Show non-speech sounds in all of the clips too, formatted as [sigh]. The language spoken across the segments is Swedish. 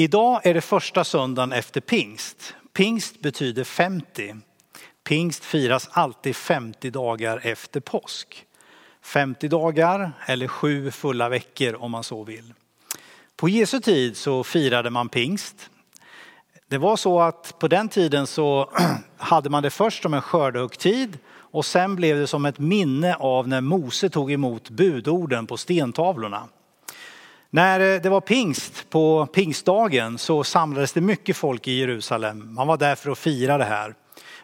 Idag är det första söndagen efter pingst. Pingst betyder 50. Pingst firas alltid 50 dagar efter påsk. 50 dagar eller sju fulla veckor om man så vill. På Jesu tid så firade man pingst. Det var så att på den tiden så [clears throat] hade man det först som en skördehögtid och sen blev det som ett minne av när Mose tog emot budorden på stentavlorna. När eh, det var pingst på pingstdagen så samlades det mycket folk i Jerusalem. Man var där för att fira det här.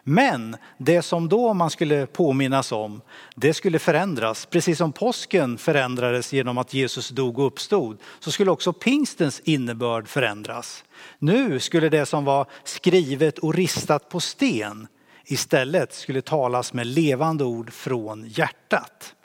Men det som då man skulle påminnas om, det skulle förändras. Precis som påsken förändrades genom att Jesus dog och uppstod, så skulle också pingstens innebörd förändras. Nu skulle det som var skrivet och ristat på sten istället skulle talas med levande ord från hjärtat.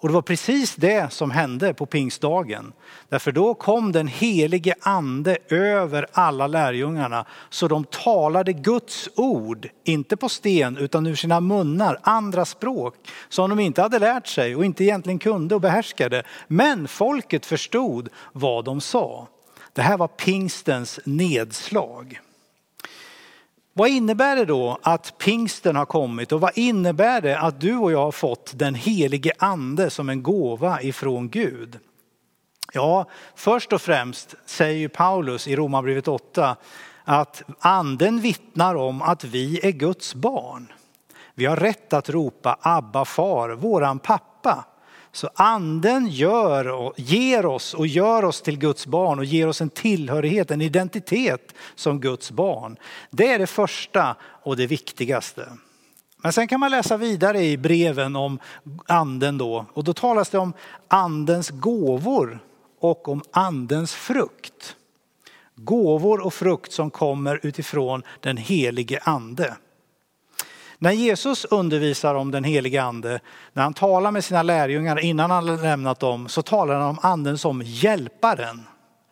Och det var precis det som hände på pingstdagen. Därför då kom den helige ande över alla lärjungarna så de talade Guds ord, inte på sten utan ur sina munnar, andra språk som de inte hade lärt sig och inte egentligen kunde och behärskade. Men folket förstod vad de sa. Det här var pingstens nedslag. Vad innebär det då att pingsten har kommit och vad innebär det att du och jag har fått den helige ande som en gåva ifrån Gud? Ja, först och främst säger Paulus i Romarbrevet 8 att anden vittnar om att vi är Guds barn. Vi har rätt att ropa Abba far, våran pappa. Så anden gör och ger oss och gör oss till Guds barn och ger oss en tillhörighet, en identitet som Guds barn. Det är det första och det viktigaste. Men sen kan man läsa vidare i breven om anden då och då talas det om andens gåvor och om andens frukt. Gåvor och frukt som kommer utifrån den helige ande. När Jesus undervisar om den helige ande, när han talar med sina lärjungar innan han lämnat dem, så talar han om anden som hjälparen.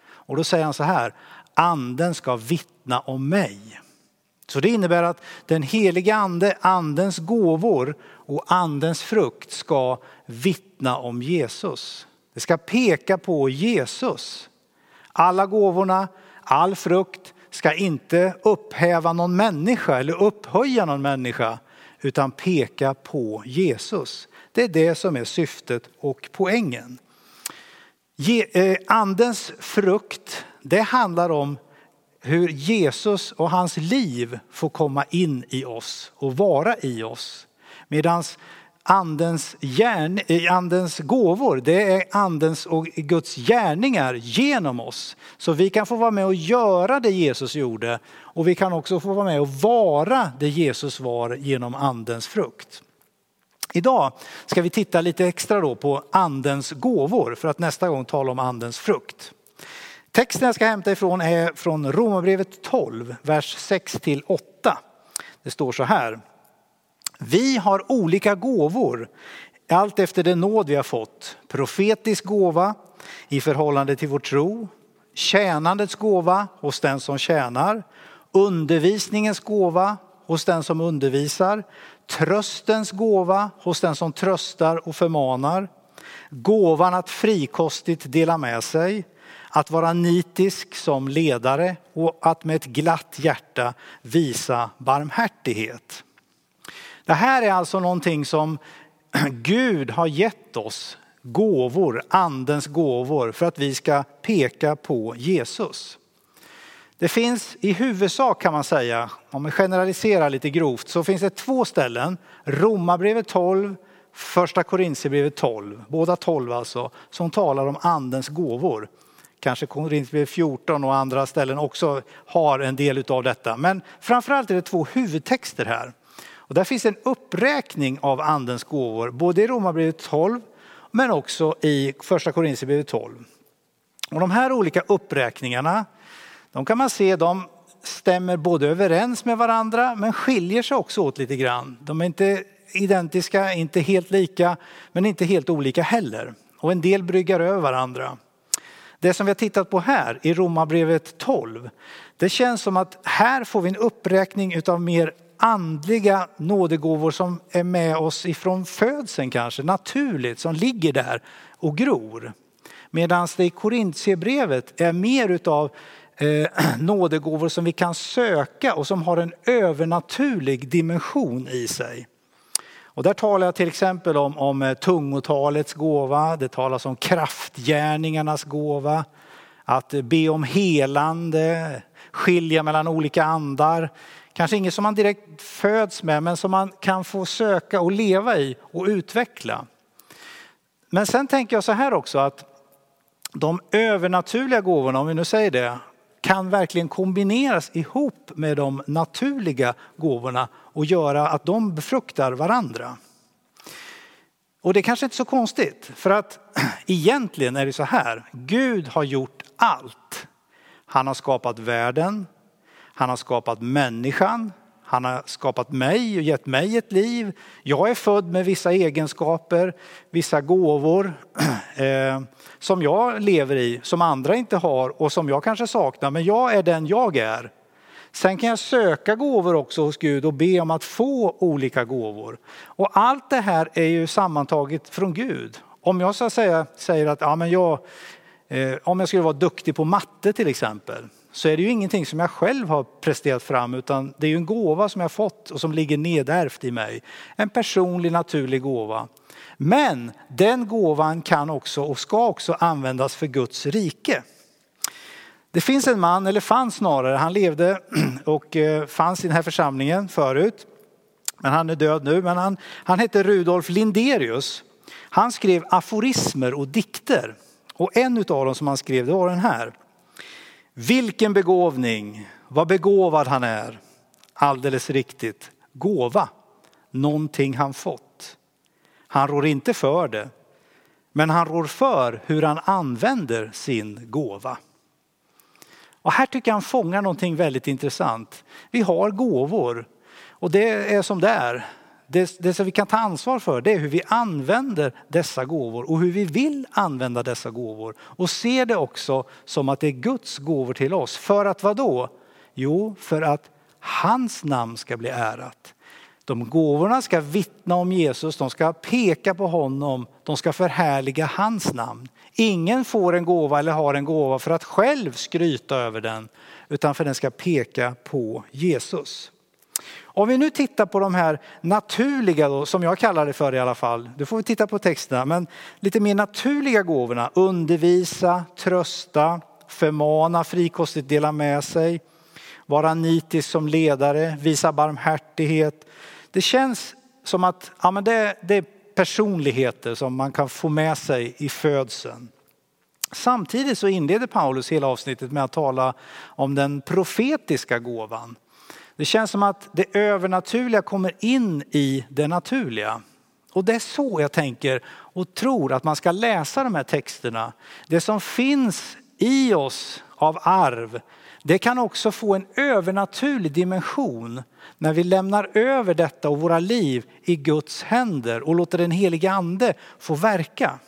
Och då säger han så här, anden ska vittna om mig. Så det innebär att den helige ande, andens gåvor och andens frukt ska vittna om Jesus. Det ska peka på Jesus. Alla gåvorna, all frukt ska inte upphäva någon människa eller upphöja någon människa utan peka på Jesus. Det är det som är syftet och poängen. Eh, andens frukt, det handlar om hur Jesus och hans liv får komma in i oss och vara i oss. Medan andens, gärn, eh, andens gåvor, det är andens och Guds gärningar genom oss. Så vi kan få vara med och göra det Jesus gjorde och vi kan också få vara med och vara det Jesus var genom andens frukt. Idag ska vi titta lite extra då på andens gåvor för att nästa gång tala om andens frukt. Texten jag ska hämta ifrån är från Romarbrevet 12, vers 6 till 8. Det står så här. Vi har olika gåvor, allt efter den nåd vi har fått. Profetisk gåva i förhållande till vår tro, tjänandets gåva hos den som tjänar, undervisningens gåva hos den som undervisar, tröstens gåva hos den som tröstar och förmanar, gåvan att frikostigt dela med sig, att vara nitisk som ledare och att med ett glatt hjärta visa barmhärtighet. Det här är alltså någonting som Gud har gett oss, gåvor, andens gåvor, för att vi ska peka på Jesus. Det finns i huvudsak kan man säga, om vi generaliserar lite grovt, så finns det två ställen, Romarbrevet 12, första Korintierbrevet 12, båda 12 alltså, som talar om andens gåvor. Kanske Korintierbrevet 14 och andra ställen också har en del av detta. Men framförallt är det två huvudtexter här. Och där finns en uppräkning av andens gåvor, både i Romarbrevet 12 men också i första Korinthierbrevet 12. Och de här olika uppräkningarna, de kan man se, de stämmer både överens med varandra men skiljer sig också åt lite grann. De är inte identiska, inte helt lika, men inte helt olika heller. Och en del bryggar över varandra. Det som vi har tittat på här i Romarbrevet 12, det känns som att här får vi en uppräkning utav mer andliga nådegåvor som är med oss ifrån födseln kanske, naturligt, som ligger där och gror. Medan det i Korintierbrevet är mer utav eh, [clears throat] nådegåvor som vi kan söka och som har en övernaturlig dimension i sig. Och där talar jag till exempel om, om eh, tungotalets gåva, det talas om kraftgärningarnas gåva, att be om helande, skilja mellan olika andar. Kanske inget som man direkt föds med men som man kan få söka och leva i och utveckla. Men sen tänker jag så här också att de övernaturliga gåvorna, om vi nu säger det, kan verkligen kombineras ihop med de naturliga gåvorna och göra att de befruktar varandra. Och det är kanske inte är så konstigt för att [clears throat] egentligen är det så här. Gud har gjort allt. Han har skapat världen. Han har skapat människan. Han har skapat mig och gett mig ett liv. Jag är född med vissa egenskaper, vissa gåvor [clears throat] eh, som jag lever i, som andra inte har och som jag kanske saknar. Men jag är den jag är. Sen kan jag söka gåvor också hos Gud och be om att få olika gåvor. Och allt det här är ju sammantaget från Gud. Om jag så att säga säger att ja, men jag, eh, om jag skulle vara duktig på matte till exempel så är det ju ingenting som jag själv har presterat fram utan det är ju en gåva som jag fått och som ligger nedärvt i mig. En personlig naturlig gåva. Men den gåvan kan också och ska också användas för Guds rike. Det finns en man, eller fanns snarare, han levde [clears throat] och eh, fanns i den här församlingen förut. Men han är död nu, men han, han hette Rudolf Linderius. Han skrev aforismer och dikter. Och en av dem som han skrev, det var den här. Vilken begåvning, vad begåvad han är. Alldeles riktigt, gåva, någonting han fått. Han rår inte för det, men han rår för hur han använder sin gåva. Och här tycker jag han fångar någonting väldigt intressant. Vi har gåvor och det är som det är. Det, det som vi kan ta ansvar för det är hur vi använder dessa gåvor och hur vi vill använda dessa gåvor. Och se det också som att det är Guds gåvor till oss. För att vad då? Jo, för att hans namn ska bli ärat. De gåvorna ska vittna om Jesus, de ska peka på honom, de ska förhärliga hans namn. Ingen får en gåva eller har en gåva för att själv skryta över den, utan för att den ska peka på Jesus. Om vi nu tittar på de här naturliga, då, som jag kallar det för i alla fall, då får vi titta på texterna, men lite mer naturliga gåvorna, undervisa, trösta, förmana, frikostigt dela med sig, vara nitisk som ledare, visa barmhärtighet. Det känns som att ja, men det, det är personligheter som man kan få med sig i födseln. Samtidigt så inleder Paulus hela avsnittet med att tala om den profetiska gåvan. Det känns som att det övernaturliga kommer in i det naturliga. Och det är så jag tänker och tror att man ska läsa de här texterna. Det som finns i oss av arv, det kan också få en övernaturlig dimension när vi lämnar över detta och våra liv i Guds händer och låter den helige ande få verka.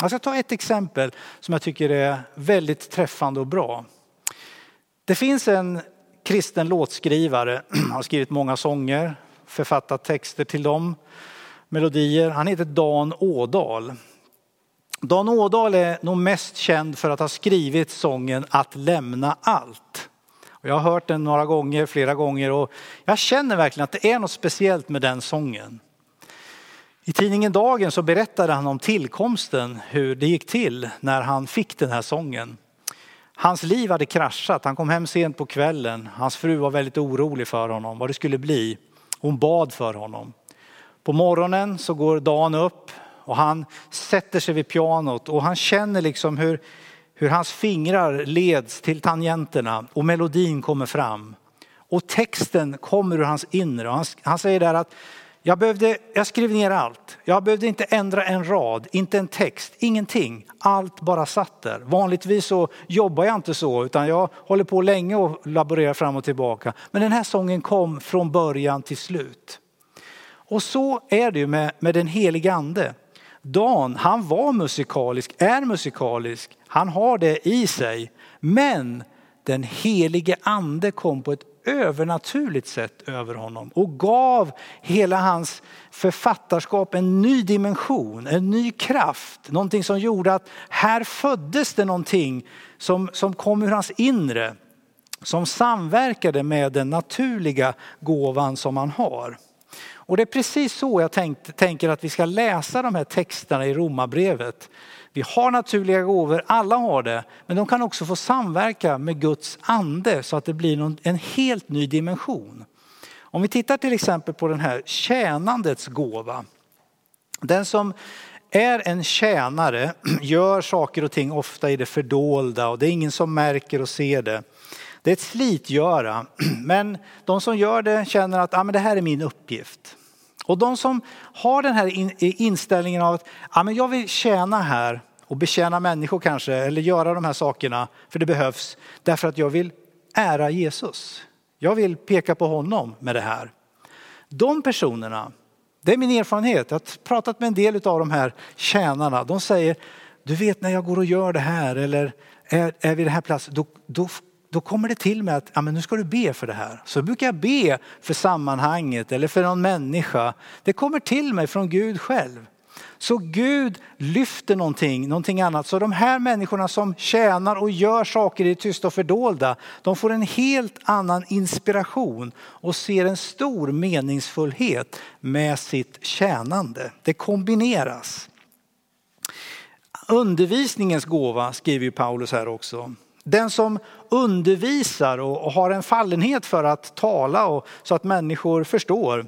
Jag ska ta ett exempel som jag tycker är väldigt träffande och bra. Det finns en kristen låtskrivare, han [clears throat] har skrivit många sånger, författat texter till dem, melodier. Han heter Dan Ådal. Dan Ådal är nog mest känd för att ha skrivit sången Att lämna allt. Jag har hört den några gånger, flera gånger och jag känner verkligen att det är något speciellt med den sången. I tidningen Dagen så berättade han om tillkomsten, hur det gick till när han fick den här sången. Hans liv hade kraschat, han kom hem sent på kvällen. Hans fru var väldigt orolig för honom, vad det skulle bli. Hon bad för honom. På morgonen så går Dan upp och han sätter sig vid pianot och han känner liksom hur, hur hans fingrar leds till tangenterna och melodin kommer fram. Och texten kommer ur hans inre. Han, han säger där att jag, behövde, jag skrev ner allt. Jag behövde inte ändra en rad, inte en text, ingenting. Allt bara satt där. Vanligtvis så jobbar jag inte så utan jag håller på länge och laborerar fram och tillbaka. Men den här sången kom från början till slut. Och så är det ju med, med den helige ande. Dan, han var musikalisk, är musikalisk, han har det i sig. Men den helige ande kom på ett övernaturligt sätt över honom och gav hela hans författarskap en ny dimension, en ny kraft. Någonting som gjorde att här föddes det någonting som, som kom ur hans inre. Som samverkade med den naturliga gåvan som han har. Och det är precis så jag tänkt, tänker att vi ska läsa de här texterna i Romarbrevet. Vi har naturliga gåvor, alla har det, men de kan också få samverka med Guds ande så att det blir en helt ny dimension. Om vi tittar till exempel på den här tjänandets gåva. Den som är en tjänare [clears throat] gör saker och ting ofta i det fördolda och det är ingen som märker och ser det. Det är ett slitgöra, [clears throat] men de som gör det känner att ah, men det här är min uppgift. Och de som har den här inställningen av att ah, men jag vill tjäna här och betjäna människor kanske eller göra de här sakerna för det behövs därför att jag vill ära Jesus. Jag vill peka på honom med det här. De personerna, det är min erfarenhet, jag har pratat med en del av de här tjänarna. De säger, du vet när jag går och gör det här eller är, är vid den här platsen, då, då, då kommer det till mig att ja, men nu ska du be för det här. Så brukar jag be för sammanhanget eller för någon människa. Det kommer till mig från Gud själv. Så Gud lyfter någonting, någonting annat. Så de här människorna som tjänar och gör saker i det tysta och fördolda, de får en helt annan inspiration och ser en stor meningsfullhet med sitt tjänande. Det kombineras. Undervisningens gåva skriver Paulus här också. Den som undervisar och har en fallenhet för att tala och så att människor förstår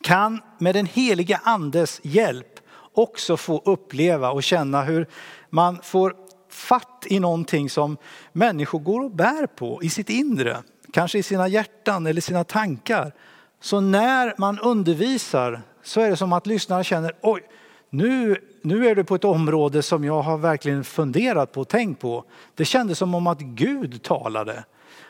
kan med den heliga andes hjälp också få uppleva och känna hur man får fatt i någonting som människor går och bär på i sitt inre. Kanske i sina hjärtan eller sina tankar. Så när man undervisar så är det som att lyssnarna känner, oj, nu, nu är du på ett område som jag har verkligen funderat på och tänkt på. Det kändes som om att Gud talade.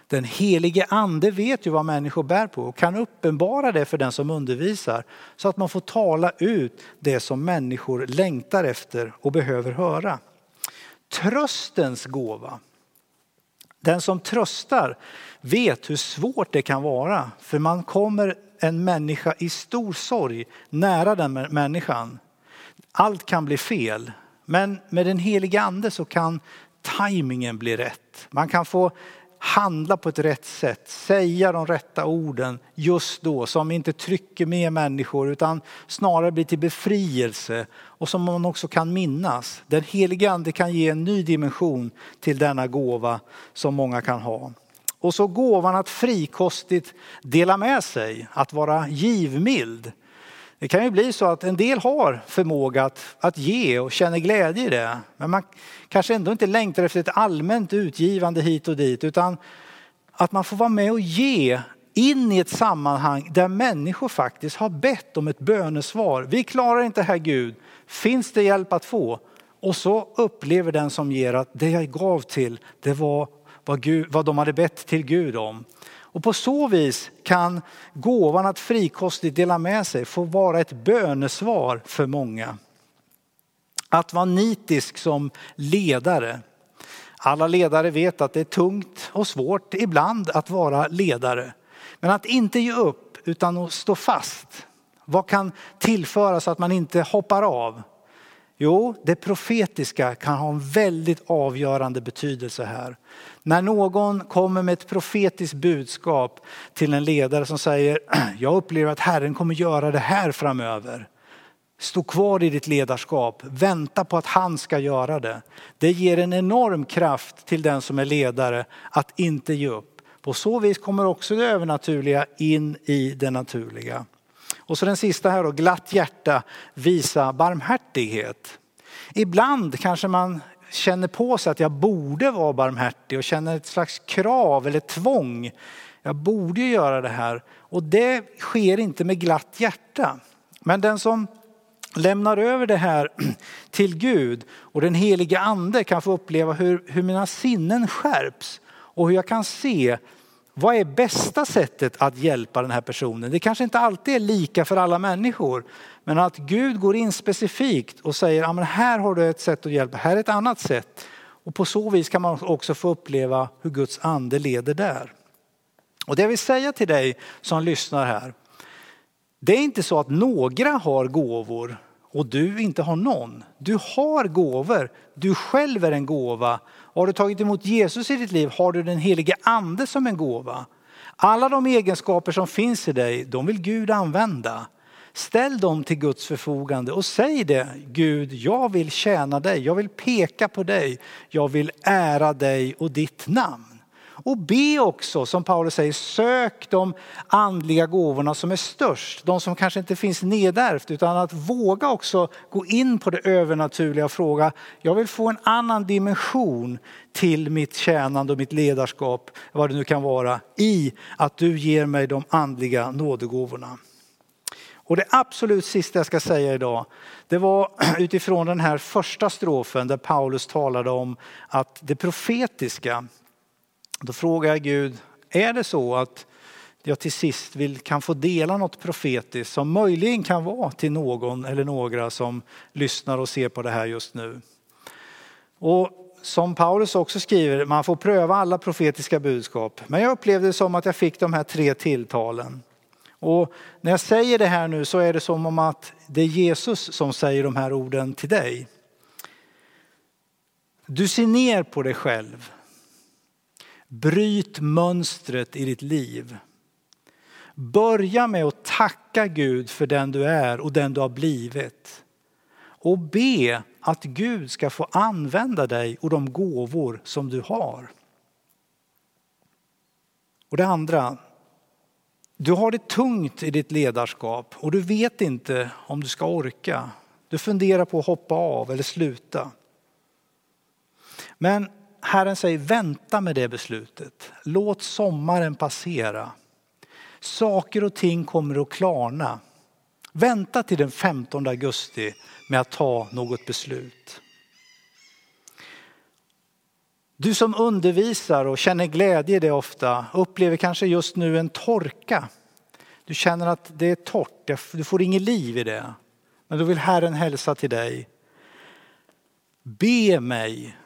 Den helige ande vet ju vad människor bär på och kan uppenbara det för den som undervisar så att man får tala ut det som människor längtar efter och behöver höra. Tröstens gåva. Den som tröstar vet hur svårt det kan vara för man kommer en människa i stor sorg nära den människan. Allt kan bli fel men med den heliga ande så kan tajmingen bli rätt. Man kan få handla på ett rätt sätt, säga de rätta orden just då som inte trycker med människor utan snarare blir till befrielse och som man också kan minnas. Den helige ande kan ge en ny dimension till denna gåva som många kan ha. Och så gåvan att frikostigt dela med sig, att vara givmild. Det kan ju bli så att en del har förmåga att, att ge och känner glädje i det. Men man kanske ändå inte längtar efter ett allmänt utgivande hit och dit utan att man får vara med och ge in i ett sammanhang där människor faktiskt har bett om ett bönesvar. Vi klarar inte det här Gud, finns det hjälp att få? Och så upplever den som ger att det jag gav till, det var vad, Gud, vad de hade bett till Gud om. Och på så vis kan gåvan att frikostigt dela med sig få vara ett bönesvar för många. Att vara nitisk som ledare. Alla ledare vet att det är tungt och svårt ibland att vara ledare. Men att inte ge upp utan att stå fast. Vad kan tillföra så att man inte hoppar av? Jo, det profetiska kan ha en väldigt avgörande betydelse här. När någon kommer med ett profetiskt budskap till en ledare som säger, [clears throat] jag upplever att Herren kommer göra det här framöver. Stå kvar i ditt ledarskap, vänta på att han ska göra det. Det ger en enorm kraft till den som är ledare att inte ge upp. På så vis kommer också det övernaturliga in i det naturliga. Och så den sista här då, glatt hjärta, visa barmhärtighet. Ibland kanske man känner på sig att jag borde vara barmhärtig och känner ett slags krav eller tvång. Jag borde göra det här och det sker inte med glatt hjärta. Men den som lämnar över det här [clears throat] till Gud och den heliga ande kan få uppleva hur, hur mina sinnen skärps och hur jag kan se vad är bästa sättet att hjälpa den här personen? Det kanske inte alltid är lika för alla människor. Men att Gud går in specifikt och säger, ja, men här har du ett sätt att hjälpa, här är ett annat sätt. Och på så vis kan man också få uppleva hur Guds ande leder där. Och det jag vill säga till dig som lyssnar här, det är inte så att några har gåvor och du inte har någon. Du har gåvor, du själv är en gåva. Har du tagit emot Jesus i ditt liv har du den helige ande som en gåva. Alla de egenskaper som finns i dig, de vill Gud använda. Ställ dem till Guds förfogande och säg det, Gud, jag vill tjäna dig, jag vill peka på dig, jag vill ära dig och ditt namn. Och be också, som Paulus säger, sök de andliga gåvorna som är störst. De som kanske inte finns nedärvt utan att våga också gå in på det övernaturliga och fråga, jag vill få en annan dimension till mitt tjänande och mitt ledarskap, vad det nu kan vara, i att du ger mig de andliga nådegåvorna. Och det absolut sista jag ska säga idag, det var [clears throat] utifrån den här första strofen där Paulus talade om att det profetiska, då frågar jag Gud, är det så att jag till sist vill, kan få dela något profetiskt som möjligen kan vara till någon eller några som lyssnar och ser på det här just nu. Och som Paulus också skriver, man får pröva alla profetiska budskap. Men jag upplevde det som att jag fick de här tre tilltalen. Och när jag säger det här nu så är det som om att det är Jesus som säger de här orden till dig. Du ser ner på dig själv. Bryt mönstret i ditt liv. Börja med att tacka Gud för den du är och den du har blivit. Och be att Gud ska få använda dig och de gåvor som du har. Och det andra, du har det tungt i ditt ledarskap och du vet inte om du ska orka. Du funderar på att hoppa av eller sluta. Men Herren säger vänta med det beslutet. Låt sommaren passera. Saker och ting kommer att klarna. Vänta till den 15 augusti med att ta något beslut. Du som undervisar och känner glädje i det ofta upplever kanske just nu en torka. Du känner att det är torrt, du får inget liv i det. Men då vill Herren hälsa till dig. Be mig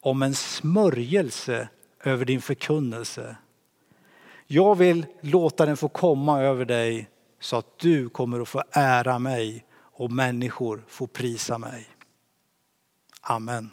om en smörjelse över din förkunnelse. Jag vill låta den få komma över dig så att du kommer att få ära mig och människor får prisa mig. Amen.